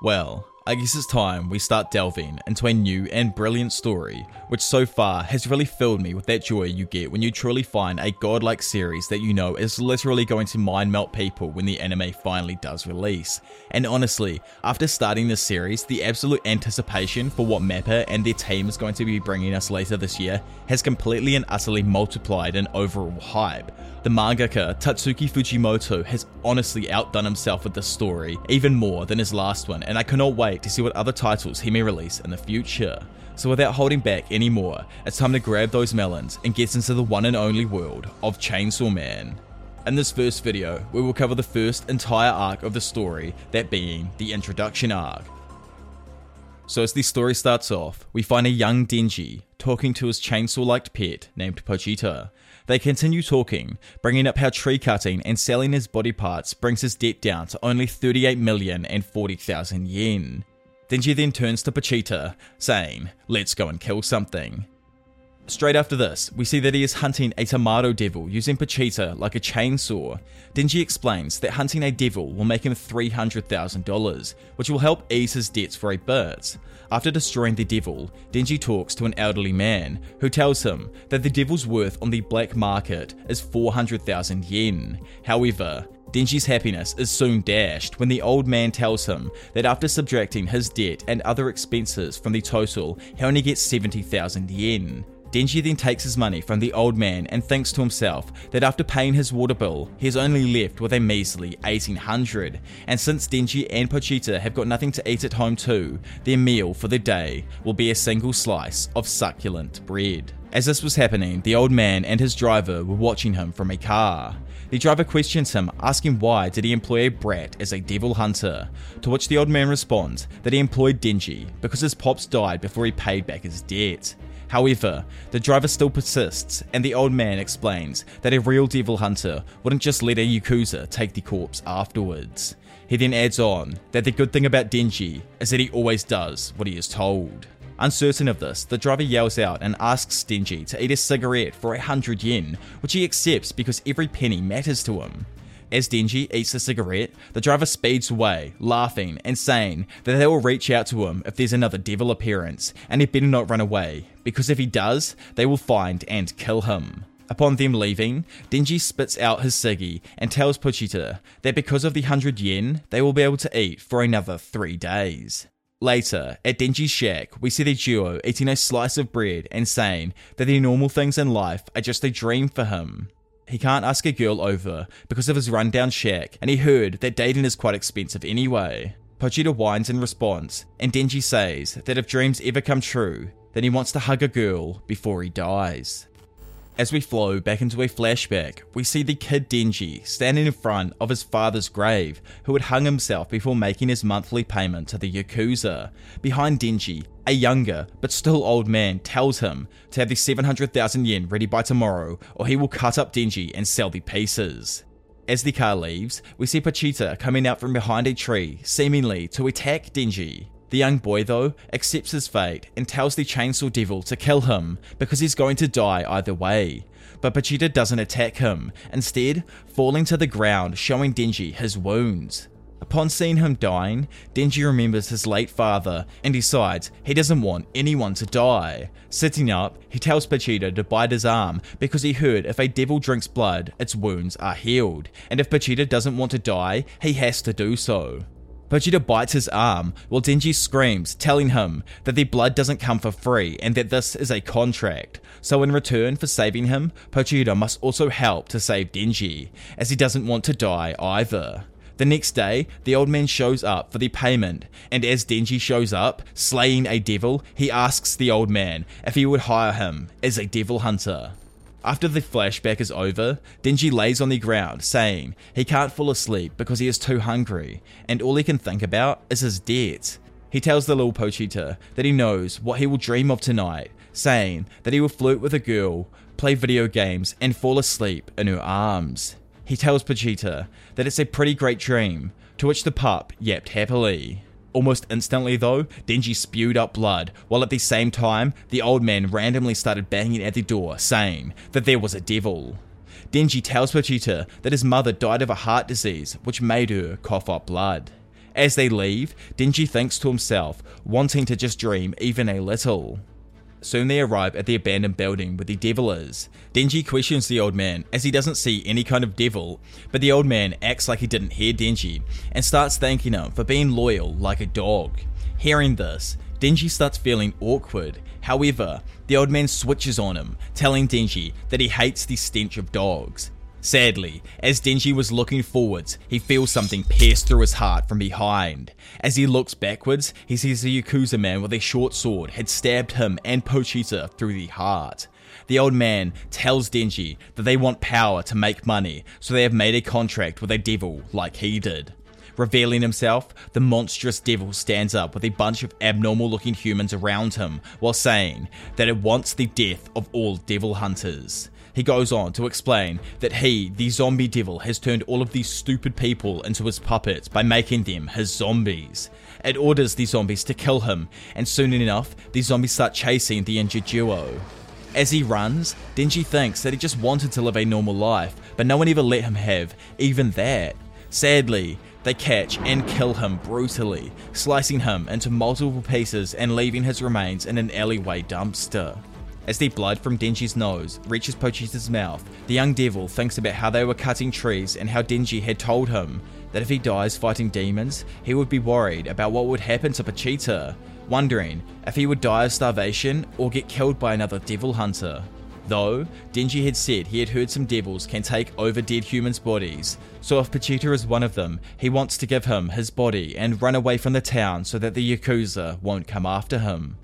Well, I guess it's time we start delving into a new and brilliant story, which so far has really filled me with that joy you get when you truly find a godlike series that you know is literally going to mind melt people when the anime finally does release. And honestly, after starting this series, the absolute anticipation for what Mappa and their team is going to be bringing us later this year has completely and utterly multiplied in overall hype. The mangaka Tatsuki Fujimoto has honestly outdone himself with this story, even more than his last one, and I cannot wait to see what other titles he may release in the future. So without holding back anymore, it's time to grab those melons and get into the one and only world of Chainsaw Man. In this first video, we will cover the first entire arc of the story, that being the introduction arc. So as the story starts off, we find a young Denji talking to his chainsaw-like pet named Pochita. They continue talking, bringing up how tree cutting and selling his body parts brings his debt down to only 38 million and 40,000 yen. Denji then turns to Pochita, saying, Let's go and kill something. Straight after this, we see that he is hunting a tomato devil using Pochita like a chainsaw. Denji explains that hunting a devil will make him $300,000, which will help ease his debts for a bit. After destroying the devil, Denji talks to an elderly man who tells him that the devil's worth on the black market is 400,000 yen. However, Denji's happiness is soon dashed when the old man tells him that after subtracting his debt and other expenses from the total, he only gets 70,000 yen. Denji then takes his money from the old man and thinks to himself that after paying his water bill, he is only left with a measly 1800. And since Denji and Pochita have got nothing to eat at home too, their meal for the day will be a single slice of succulent bread. As this was happening, the old man and his driver were watching him from a car. The driver questions him, asking why did he employ a brat as a devil hunter, to which the old man responds that he employed Denji because his pops died before he paid back his debt. However, the driver still persists, and the old man explains that a real devil hunter wouldn't just let a Yakuza take the corpse afterwards. He then adds on that the good thing about Denji is that he always does what he is told. Uncertain of this, the driver yells out and asks Denji to eat a cigarette for a hundred yen, which he accepts because every penny matters to him. As Denji eats the cigarette, the driver speeds away, laughing and saying that they will reach out to him if there's another devil appearance, and he better not run away, because if he does, they will find and kill him. Upon them leaving, Denji spits out his ciggy and tells Pochita that because of the 100 yen, they will be able to eat for another three days. Later, at Denji's shack, we see the duo eating a slice of bread and saying that the normal things in life are just a dream for him. He can't ask a girl over because of his rundown shack, and he heard that dating is quite expensive anyway. Pochita whines in response, and Denji says that if dreams ever come true, then he wants to hug a girl before he dies. As we flow back into a flashback, we see the kid Denji standing in front of his father's grave, who had hung himself before making his monthly payment to the Yakuza. Behind Denji, a younger but still old man tells him to have the 700,000 yen ready by tomorrow, or he will cut up Denji and sell the pieces. As the car leaves, we see Pochita coming out from behind a tree, seemingly to attack Denji. The young boy, though, accepts his fate and tells the Chainsaw Devil to kill him because he's going to die either way. But Pochita doesn't attack him, instead, falling to the ground, showing Denji his wounds. Upon seeing him dying, Denji remembers his late father and decides he doesn't want anyone to die. Sitting up, he tells Pochita to bite his arm because he heard if a devil drinks blood, its wounds are healed, and if Pochita doesn't want to die, he has to do so. Pochita bites his arm while Denji screams, telling him that the blood doesn't come for free and that this is a contract. So, in return for saving him, Pochita must also help to save Denji, as he doesn't want to die either. The next day, the old man shows up for the payment, and as Denji shows up, slaying a devil, he asks the old man if he would hire him as a devil hunter. After the flashback is over, Denji lays on the ground, saying he can't fall asleep because he is too hungry, and all he can think about is his debt. He tells the little Pochita that he knows what he will dream of tonight, saying that he will flirt with a girl, play video games, and fall asleep in her arms. He tells Pochita that it's a pretty great dream, to which the pup yapped happily. Almost instantly, though, Denji spewed up blood, while at the same time, the old man randomly started banging at the door, saying that there was a devil. Denji tells Pochita that his mother died of a heart disease, which made her cough up blood. As they leave, Denji thinks to himself, wanting to just dream even a little. Soon they arrive at the abandoned building where the devil is. Denji questions the old man as he doesn't see any kind of devil, but the old man acts like he didn't hear Denji and starts thanking him for being loyal like a dog. Hearing this, Denji starts feeling awkward. However, the old man switches on him, telling Denji that he hates the stench of dogs. Sadly, as Denji was looking forwards, he feels something pierce through his heart from behind. As he looks backwards, he sees a Yakuza man with a short sword had stabbed him and Pochita through the heart. The old man tells Denji that they want power to make money, so they have made a contract with a devil like he did. Revealing himself, the monstrous devil stands up with a bunch of abnormal looking humans around him while saying that it wants the death of all devil hunters. He goes on to explain that he, the zombie devil, has turned all of these stupid people into his puppets by making them his zombies. It orders the zombies to kill him, and soon enough, the zombies start chasing the injured duo. As he runs, Denji thinks that he just wanted to live a normal life, but no one ever let him have even that. Sadly, they catch and kill him brutally, slicing him into multiple pieces and leaving his remains in an alleyway dumpster. As the blood from Denji's nose reaches Pochita's mouth, the young devil thinks about how they were cutting trees and how Denji had told him that if he dies fighting demons, he would be worried about what would happen to Pochita, wondering if he would die of starvation or get killed by another devil hunter. Though, Denji had said he had heard some devils can take over dead humans' bodies, so if Pochita is one of them, he wants to give him his body and run away from the town so that the Yakuza won't come after him.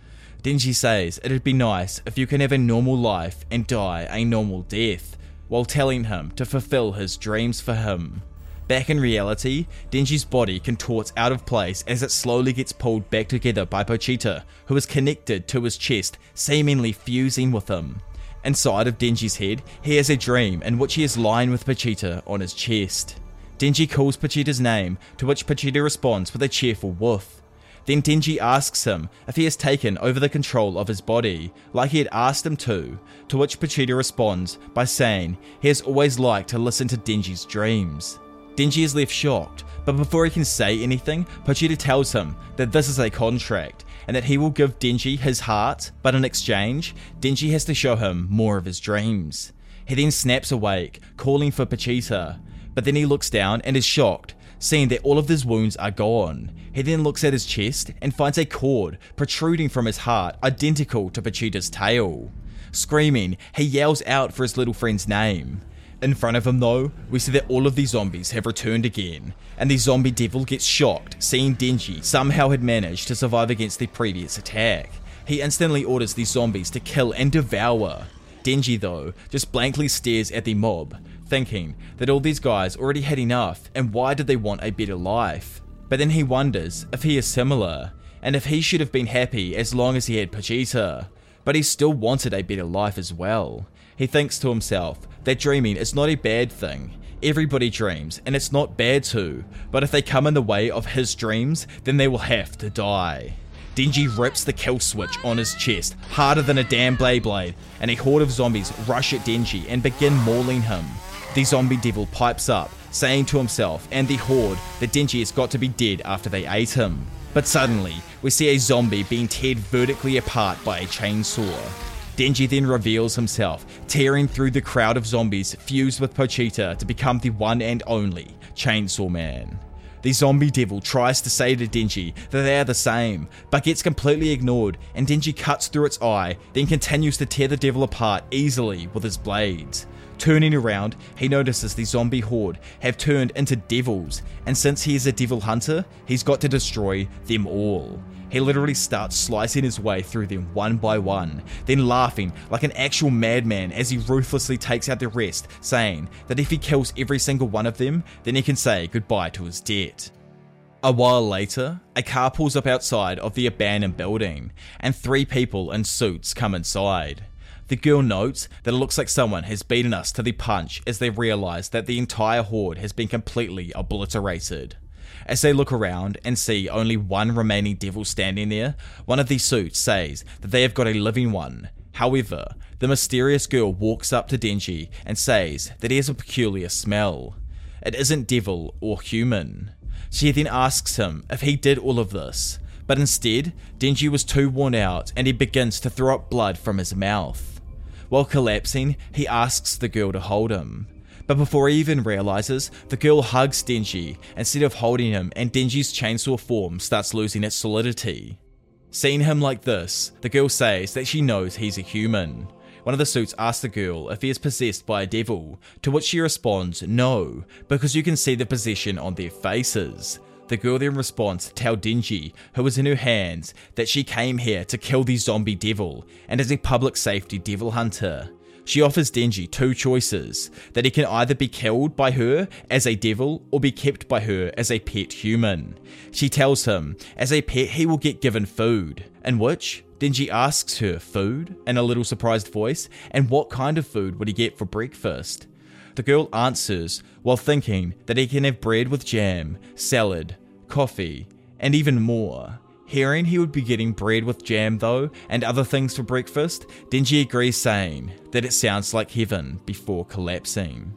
Denji says it'd be nice if you can have a normal life and die a normal death, while telling him to fulfill his dreams for him. Back in reality, Denji's body contorts out of place as it slowly gets pulled back together by Pochita, who is connected to his chest, seemingly fusing with him. Inside of Denji's head, he has a dream in which he is lying with Pochita on his chest. Denji calls Pochita's name, to which Pochita responds with a cheerful woof. Then Denji asks him if he has taken over the control of his body, like he had asked him to, to which Pochita responds by saying he has always liked to listen to Denji's dreams. Denji is left shocked, but before he can say anything, Pochita tells him that this is a contract and that he will give Denji his heart, but in exchange, Denji has to show him more of his dreams. He then snaps awake, calling for Pochita, but then he looks down and is shocked seeing that all of his wounds are gone. He then looks at his chest and finds a cord protruding from his heart, identical to Pochita's tail. Screaming, he yells out for his little friend's name. In front of him, though, we see that all of the zombies have returned again, and the zombie devil gets shocked, seeing Denji somehow had managed to survive against the previous attack. He instantly orders the zombies to kill and devour. Denji, though, just blankly stares at the mob, thinking that all these guys already had enough and why did they want a better life? But then he wonders if he is similar and if he should have been happy as long as he had Pochita. But he still wanted a better life as well. He thinks to himself that dreaming is not a bad thing. Everybody dreams, and it's not bad to, but if they come in the way of his dreams, then they will have to die. Denji rips the kill switch on his chest, harder than a damn blade blade, and a horde of zombies rush at Denji and begin mauling him. The zombie devil pipes up, saying to himself and the horde that Denji has got to be dead after they ate him. But suddenly, we see a zombie being teared vertically apart by a chainsaw. Denji then reveals himself, tearing through the crowd of zombies fused with Pochita to become the one and only Chainsaw Man. The zombie devil tries to say to Denji that they are the same, but gets completely ignored, and Denji cuts through its eye, then continues to tear the devil apart easily with his blades. Turning around, he notices the zombie horde have turned into devils, and since he is a devil hunter, he's got to destroy them all. He literally starts slicing his way through them one by one, then laughing like an actual madman as he ruthlessly takes out the rest, saying that if he kills every single one of them, then he can say goodbye to his debt. A while later, a car pulls up outside of the abandoned building, and three people in suits come inside. The girl notes that it looks like someone has beaten us to the punch as they realize that the entire horde has been completely obliterated. As they look around and see only one remaining devil standing there, one of the suits says that they have got a living one. However, the mysterious girl walks up to Denji and says that he has a peculiar smell. It isn't devil or human. She then asks him if he did all of this, but instead, Denji was too worn out and he begins to throw up blood from his mouth. While collapsing, he asks the girl to hold him. But before he even realizes, the girl hugs Denji instead of holding him, and Denji's chainsaw form starts losing its solidity. Seeing him like this, the girl says that she knows he's a human. One of the suits asks the girl if he is possessed by a devil, to which she responds, no, because you can see the possession on their faces. The girl then responds to tell Denji, who is in her hands, that she came here to kill the zombie devil and is a public safety devil hunter. She offers Denji two choices that he can either be killed by her as a devil or be kept by her as a pet human. She tells him, as a pet, he will get given food, in which Denji asks her food in a little surprised voice, and what kind of food would he get for breakfast? The girl answers while thinking that he can have bread with jam, salad, coffee, and even more. Hearing he would be getting bread with jam though, and other things for breakfast, Denji agrees saying that it sounds like heaven before collapsing.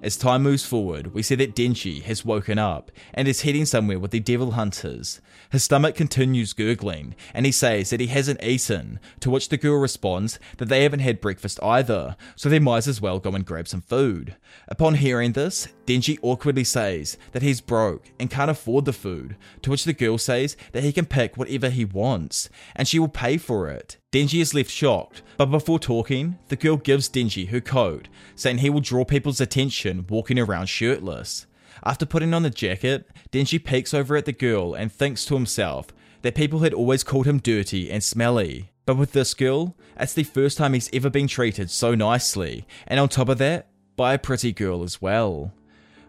As time moves forward, we see that Denji has woken up and is heading somewhere with the devil hunters. His stomach continues gurgling, and he says that he hasn't eaten, to which the girl responds that they haven't had breakfast either, so they might as well go and grab some food. Upon hearing this, Denji awkwardly says that he's broke and can't afford the food, to which the girl says that he can pick whatever he wants, and she will pay for it. Denji is left shocked, but before talking, the girl gives Denji her coat, saying he will draw people's attention walking around shirtless. After putting on the jacket, Denji peeks over at the girl and thinks to himself that people had always called him dirty and smelly. But with this girl, it's the first time he's ever been treated so nicely, and on top of that, by a pretty girl as well.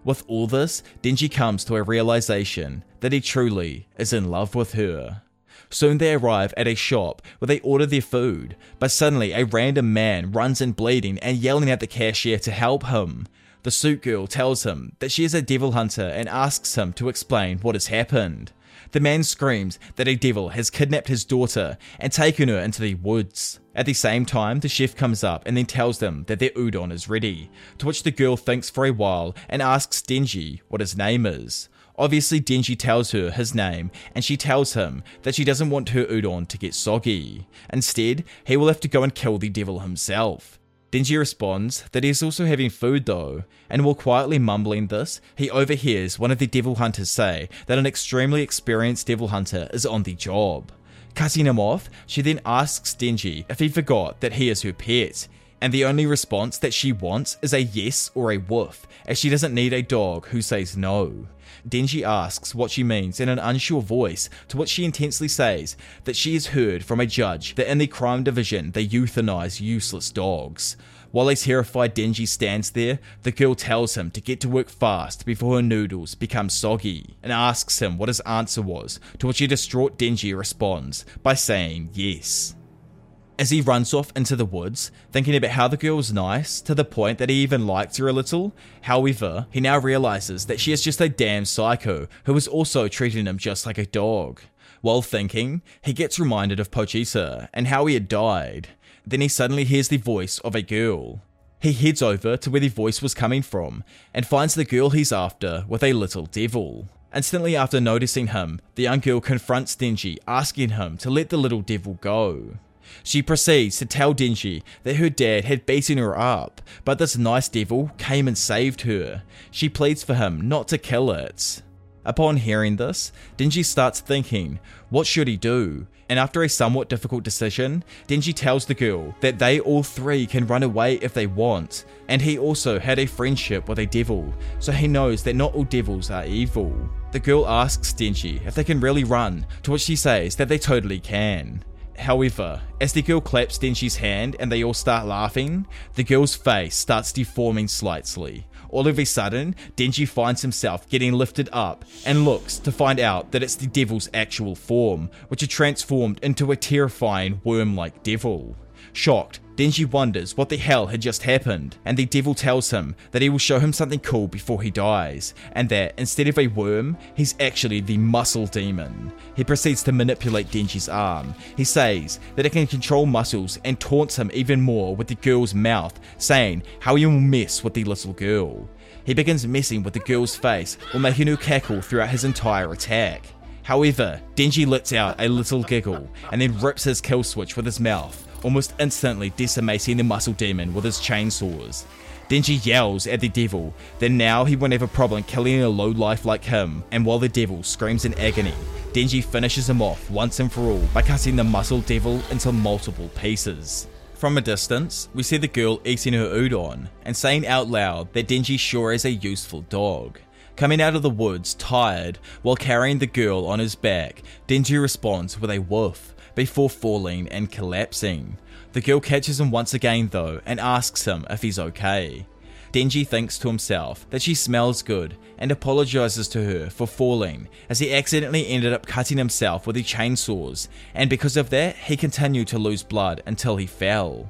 With all this, Denji comes to a realization that he truly is in love with her. Soon they arrive at a shop where they order their food, but suddenly a random man runs in bleeding and yelling at the cashier to help him. The suit girl tells him that she is a devil hunter and asks him to explain what has happened. The man screams that a devil has kidnapped his daughter and taken her into the woods. At the same time, the chef comes up and then tells them that their udon is ready, to which the girl thinks for a while and asks Denji what his name is. Obviously, Denji tells her his name, and she tells him that she doesn't want her udon to get soggy. Instead, he will have to go and kill the devil himself. Denji responds that he is also having food though, and while quietly mumbling this, he overhears one of the devil hunters say that an extremely experienced devil hunter is on the job. Cutting him off, she then asks Denji if he forgot that he is her pet, and the only response that she wants is a yes or a woof, as she doesn't need a dog who says no. Denji asks what she means in an unsure voice, to which she intensely says that she has heard from a judge that in the crime division they euthanize useless dogs. While a terrified Denji stands there, the girl tells him to get to work fast before her noodles become soggy, and asks him what his answer was, to which a distraught Denji responds by saying yes as he runs off into the woods, thinking about how the girl was nice to the point that he even liked her a little. However, he now realizes that she is just a damn psycho who is also treating him just like a dog. While thinking, he gets reminded of Pochita and how he had died. Then he suddenly hears the voice of a girl. He heads over to where the voice was coming from and finds the girl he's after with a little devil. Instantly after noticing him, the young girl confronts Denji, asking him to let the little devil go. She proceeds to tell Denji that her dad had beaten her up, but this nice devil came and saved her. She pleads for him not to kill it. Upon hearing this, Denji starts thinking, what should he do? And after a somewhat difficult decision, Denji tells the girl that they all three can run away if they want, and he also had a friendship with a devil, so he knows that not all devils are evil. The girl asks Denji if they can really run, to which he says that they totally can. However, as the girl claps Denji's hand and they all start laughing, the girl's face starts deforming slightly. All of a sudden, Denji finds himself getting lifted up and looks to find out that it's the devil's actual form, which had transformed into a terrifying worm like devil. Shocked, Denji wonders what the hell had just happened, and the devil tells him that he will show him something cool before he dies, and that instead of a worm, he's actually the muscle demon. He proceeds to manipulate Denji's arm. He says that it can control muscles and taunts him even more with the girl's mouth, saying how he will mess with the little girl. He begins messing with the girl's face while making her cackle throughout his entire attack. However, Denji lets out a little giggle and then rips his kill switch with his mouth, almost instantly decimating the muscle demon with his chainsaws. Denji yells at the devil that now he won't have a problem killing a low life like him, and while the devil screams in agony, Denji finishes him off once and for all by cutting the muscle devil into multiple pieces. From a distance, we see the girl eating her udon and saying out loud that Denji sure is a useful dog. Coming out of the woods tired while carrying the girl on his back, Denji responds with a woof before falling and collapsing. The girl catches him once again though and asks him if he's okay. Denji thinks to himself that she smells good and apologizes to her for falling as he accidentally ended up cutting himself with the chainsaws and because of that he continued to lose blood until he fell.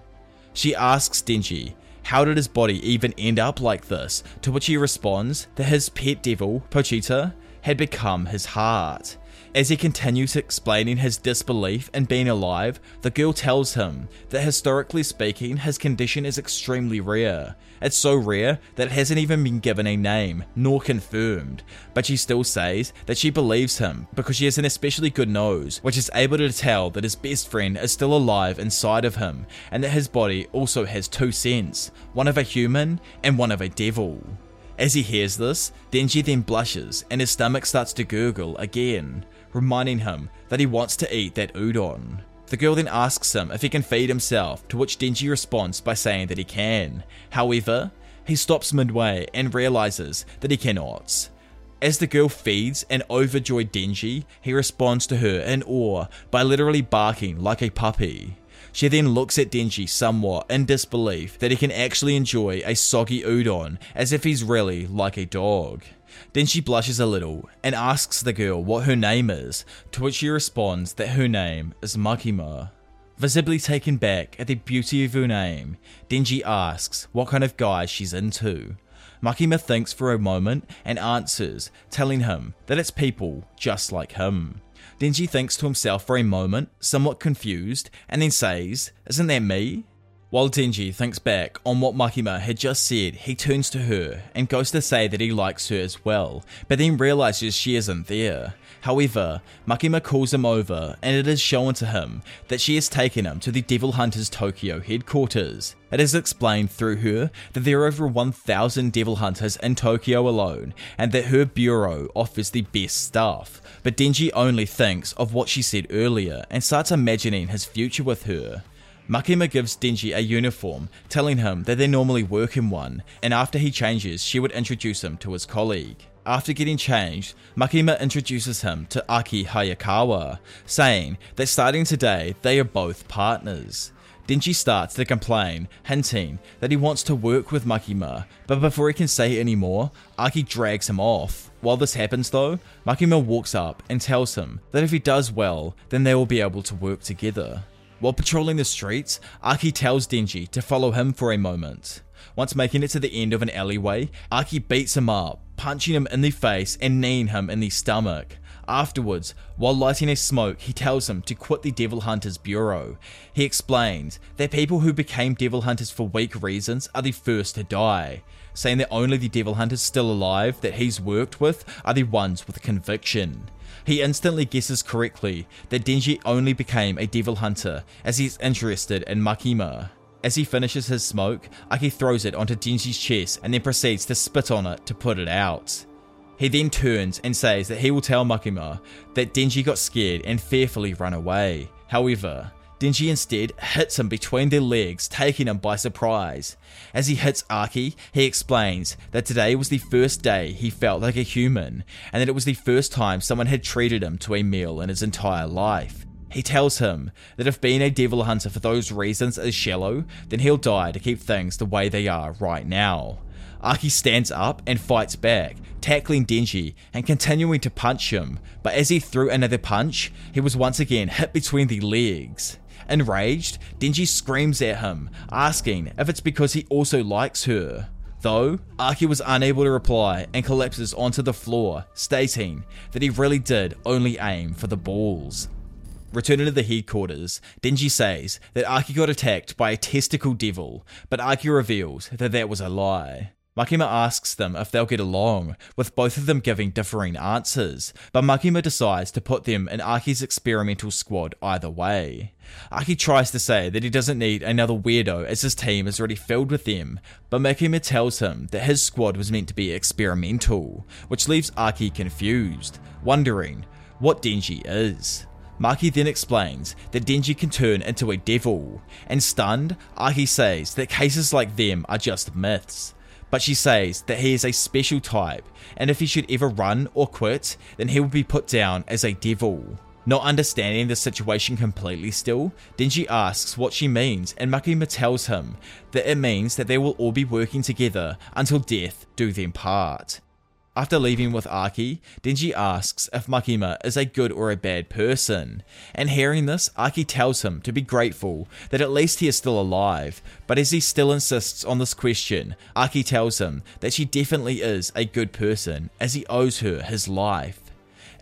She asks Denji how did his body even end up like this to which he responds that his pet devil, Pochita, had become his heart. As he continues explaining his disbelief in being alive, the girl tells him that historically speaking, his condition is extremely rare. It's so rare that it hasn't even been given a name, nor confirmed, but she still says that she believes him because she has an especially good nose, which is able to tell that his best friend is still alive inside of him, and that his body also has two scents, one of a human and one of a devil. As he hears this, Denji then blushes and his stomach starts to gurgle again reminding him that he wants to eat that udon. The girl then asks him if he can feed himself, to which Denji responds by saying that he can. However, he stops midway and realizes that he cannot. As the girl feeds an overjoyed Denji, he responds to her in awe by literally barking like a puppy. She then looks at Denji somewhat in disbelief that he can actually enjoy a soggy udon as if he's really like a dog. Then she blushes a little and asks the girl what her name is, to which she responds that her name is Makima. Visibly taken back at the beauty of her name, Denji asks what kind of guy she's into. Makima thinks for a moment and answers, telling him that it's people just like him. Denji thinks to himself for a moment, somewhat confused, and then says, Isn't that me? While Denji thinks back on what Makima had just said, he turns to her and goes to say that he likes her as well, but then realizes she isn't there. However, Makima calls him over and it is shown to him that she has taken him to the Devil Hunters Tokyo headquarters. It is explained through her that there are over 1,000 Devil Hunters in Tokyo alone and that her bureau offers the best stuff. But Denji only thinks of what she said earlier and starts imagining his future with her. Makima gives Denji a uniform, telling him that they normally work in one, and after he changes, she would introduce him to his colleague. After getting changed, Makima introduces him to Aki Hayakawa, saying that starting today, they are both partners. Denji starts to complain, hinting that he wants to work with Makima, but before he can say any more, Aki drags him off. While this happens though, Makima walks up and tells him that if he does well, then they will be able to work together. While patrolling the streets, Aki tells Denji to follow him for a moment. Once making it to the end of an alleyway, Aki beats him up, punching him in the face and kneeing him in the stomach. Afterwards, while lighting a smoke, he tells him to quit the Devil Hunters Bureau. He explains that people who became Devil Hunters for weak reasons are the first to die, saying that only the Devil Hunters still alive that he's worked with are the ones with conviction. He instantly guesses correctly that Denji only became a devil hunter as he's interested in Makima. As he finishes his smoke, Aki throws it onto Denji's chest and then proceeds to spit on it to put it out. He then turns and says that he will tell Makima that Denji got scared and fearfully run away. However, Denji instead hits him between their legs, taking him by surprise. As he hits Aki, he explains that today was the first day he felt like a human, and that it was the first time someone had treated him to a meal in his entire life. He tells him that if being a devil hunter for those reasons is shallow, then he'll die to keep things the way they are right now. Aki stands up and fights back, tackling Denji and continuing to punch him, but as he threw another punch, he was once again hit between the legs. Enraged, Denji screams at him, asking if it's because he also likes her. Though, Aki was unable to reply and collapses onto the floor, stating that he really did only aim for the balls. Returning to the headquarters, Denji says that Aki got attacked by a testicle devil, but Aki reveals that that was a lie. Makima asks them if they'll get along, with both of them giving differing answers, but Makima decides to put them in Aki's experimental squad either way. Aki tries to say that he doesn't need another weirdo as his team is already filled with them, but Makima tells him that his squad was meant to be experimental, which leaves Aki confused, wondering what Denji is. Maki then explains that Denji can turn into a devil, and stunned, Aki says that cases like them are just myths. But she says that he is a special type, and if he should ever run or quit, then he will be put down as a devil. Not understanding the situation completely still, Denji asks what she means, and Makima tells him that it means that they will all be working together until death do them part. After leaving with Aki, Denji asks if Makima is a good or a bad person, and hearing this, Aki tells him to be grateful that at least he is still alive, but as he still insists on this question, Aki tells him that she definitely is a good person as he owes her his life.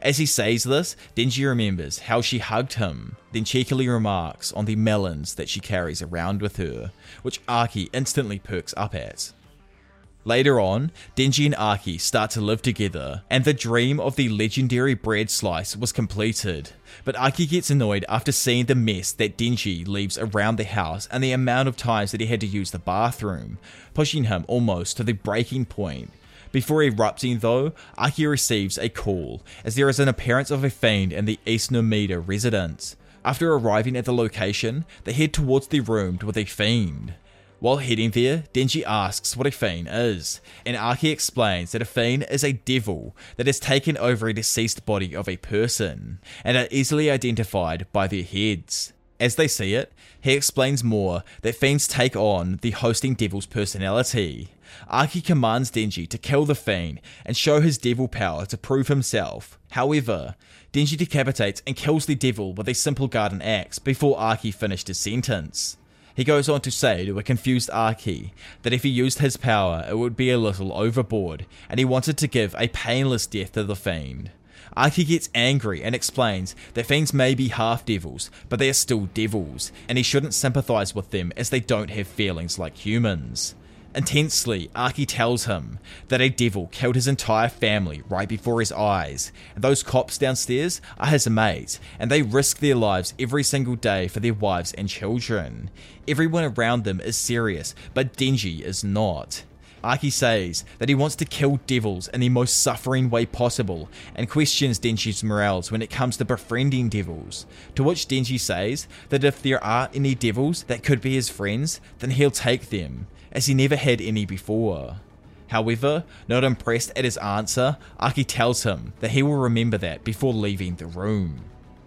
As he says this, Denji remembers how she hugged him, then cheekily remarks on the melons that she carries around with her, which Aki instantly perks up at. Later on, Denji and Aki start to live together, and the dream of the legendary bread slice was completed. But Aki gets annoyed after seeing the mess that Denji leaves around the house and the amount of times that he had to use the bathroom, pushing him almost to the breaking point. Before erupting though, Aki receives a call, as there is an appearance of a fiend in the East Nomida residence. After arriving at the location, they head towards the room with a fiend. While heading there, Denji asks what a fiend is, and Aki explains that a fiend is a devil that has taken over a deceased body of a person, and are easily identified by their heads. As they see it, he explains more that fiends take on the hosting devil's personality. Aki commands Denji to kill the fiend and show his devil power to prove himself. However, Denji decapitates and kills the devil with a simple garden axe before Aki finished his sentence. He goes on to say to a confused Aki that if he used his power, it would be a little overboard, and he wanted to give a painless death to the fiend. Aki gets angry and explains that fiends may be half devils, but they are still devils, and he shouldn't sympathize with them as they don't have feelings like humans. Intensely, Aki tells him that a devil killed his entire family right before his eyes, and those cops downstairs are his mates, and they risk their lives every single day for their wives and children. Everyone around them is serious, but Denji is not. Aki says that he wants to kill devils in the most suffering way possible and questions Denji's morals when it comes to befriending devils. To which Denji says that if there are any devils that could be his friends, then he'll take them as he never had any before. However, not impressed at his answer, Aki tells him that he will remember that before leaving the room.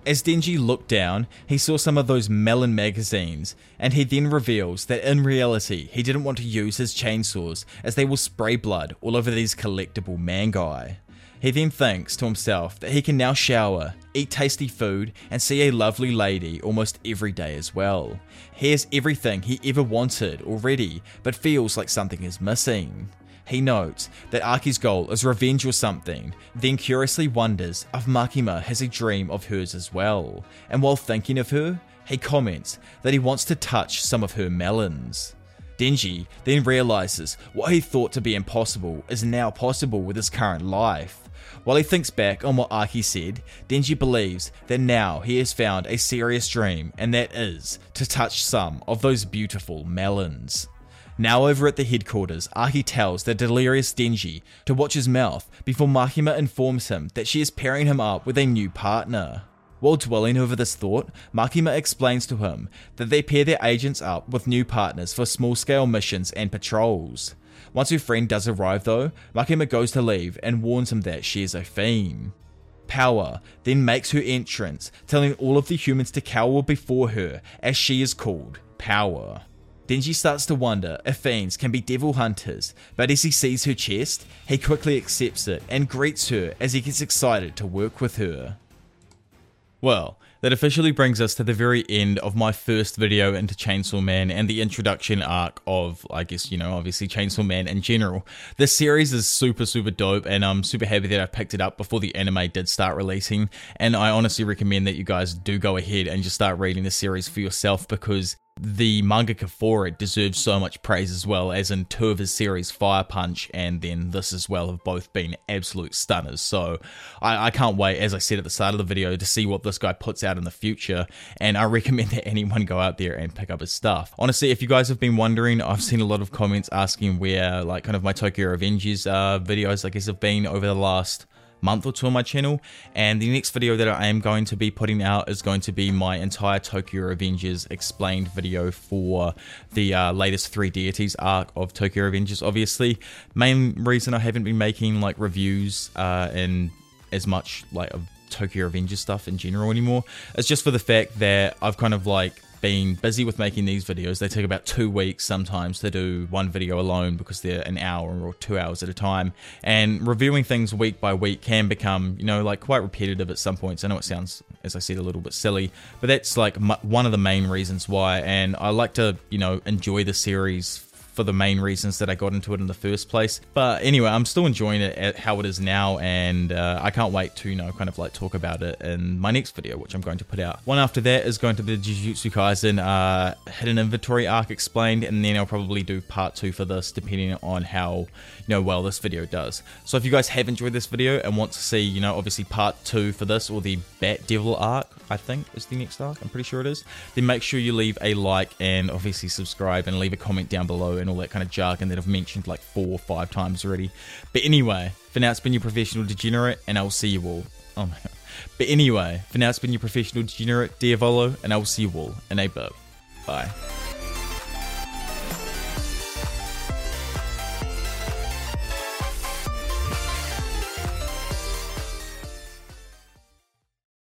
As Denji looked down, he saw some of those melon magazines, and he then reveals that in reality he didn't want to use his chainsaws as they will spray blood all over these collectible mangai. He then thinks to himself that he can now shower, eat tasty food, and see a lovely lady almost every day as well. He has everything he ever wanted already, but feels like something is missing. He notes that Aki's goal is revenge or something, then curiously wonders if Makima has a dream of hers as well, and while thinking of her, he comments that he wants to touch some of her melons. Denji then realizes what he thought to be impossible is now possible with his current life. While he thinks back on what Aki said, Denji believes that now he has found a serious dream, and that is to touch some of those beautiful melons. Now over at the headquarters, Aki tells the delirious Denji to watch his mouth before Makima informs him that she is pairing him up with a new partner. While dwelling over this thought, Makima explains to him that they pair their agents up with new partners for small scale missions and patrols. Once her friend does arrive though, Makima goes to leave and warns him that she is a fiend. Power then makes her entrance, telling all of the humans to cower before her, as she is called Power. Denji starts to wonder if fiends can be devil hunters, but as he sees her chest, he quickly accepts it and greets her as he gets excited to work with her. Well, that officially brings us to the very end of my first video into Chainsaw Man and the introduction arc of, I guess, you know, obviously Chainsaw Man in general. This series is super, super dope, and I'm super happy that I picked it up before the anime did start releasing. And I honestly recommend that you guys do go ahead and just start reading the series for yourself because the mangaka for it deserves so much praise as well, as in two of his series, Fire Punch and then this as well, have both been absolute stunners. So I, I, can't wait, as I said at the start of the video, to see what this guy puts out in the future. And I recommend that anyone go out there and pick up his stuff. Honestly, if you guys have been wondering, I've seen a lot of comments asking where, like, kind of my Tokyo Revengers uh, videos, I guess, have been over the last month or two on my channel. And the next video that I am going to be putting out is going to be my entire Tokyo Revengers explained video for the uh, latest Three Deities arc of Tokyo Revengers. Obviously, main reason I haven't been making like reviews uh, and as much like of Tokyo Revengers stuff in general anymore is just for the fact that I've kind of like been busy with making these videos. They take about two weeks sometimes to do one video alone because they're an hour or two hours at a time. And reviewing things week by week can become, you know, like quite repetitive at some points. I know it sounds, as I said, a little bit silly, but that's like one of the main reasons why. And I like to, you know, enjoy the series for the main reasons that I got into it in the first place. But anyway, I'm still enjoying it at how it is now, and uh, I can't wait to you know kind of like talk about it in my next video, which I'm going to put out. One after that is going to be the Jujutsu Kaisen uh, hidden inventory arc explained, and then I'll probably do part two for this, depending on how you know well this video does. So if you guys have enjoyed this video and want to see you know obviously part two for this or the Bat Devil arc, I think is the next arc. I'm pretty sure it is. Then make sure you leave a like and obviously subscribe and leave a comment down below and all that kind of jargon that I've mentioned like four or five times already. But anyway, for now it's been your professional degenerate, and I'll see you all. Oh my god. But anyway, for now it's been your professional degenerate, Diavolo, and I will see you all in a bit. Bye.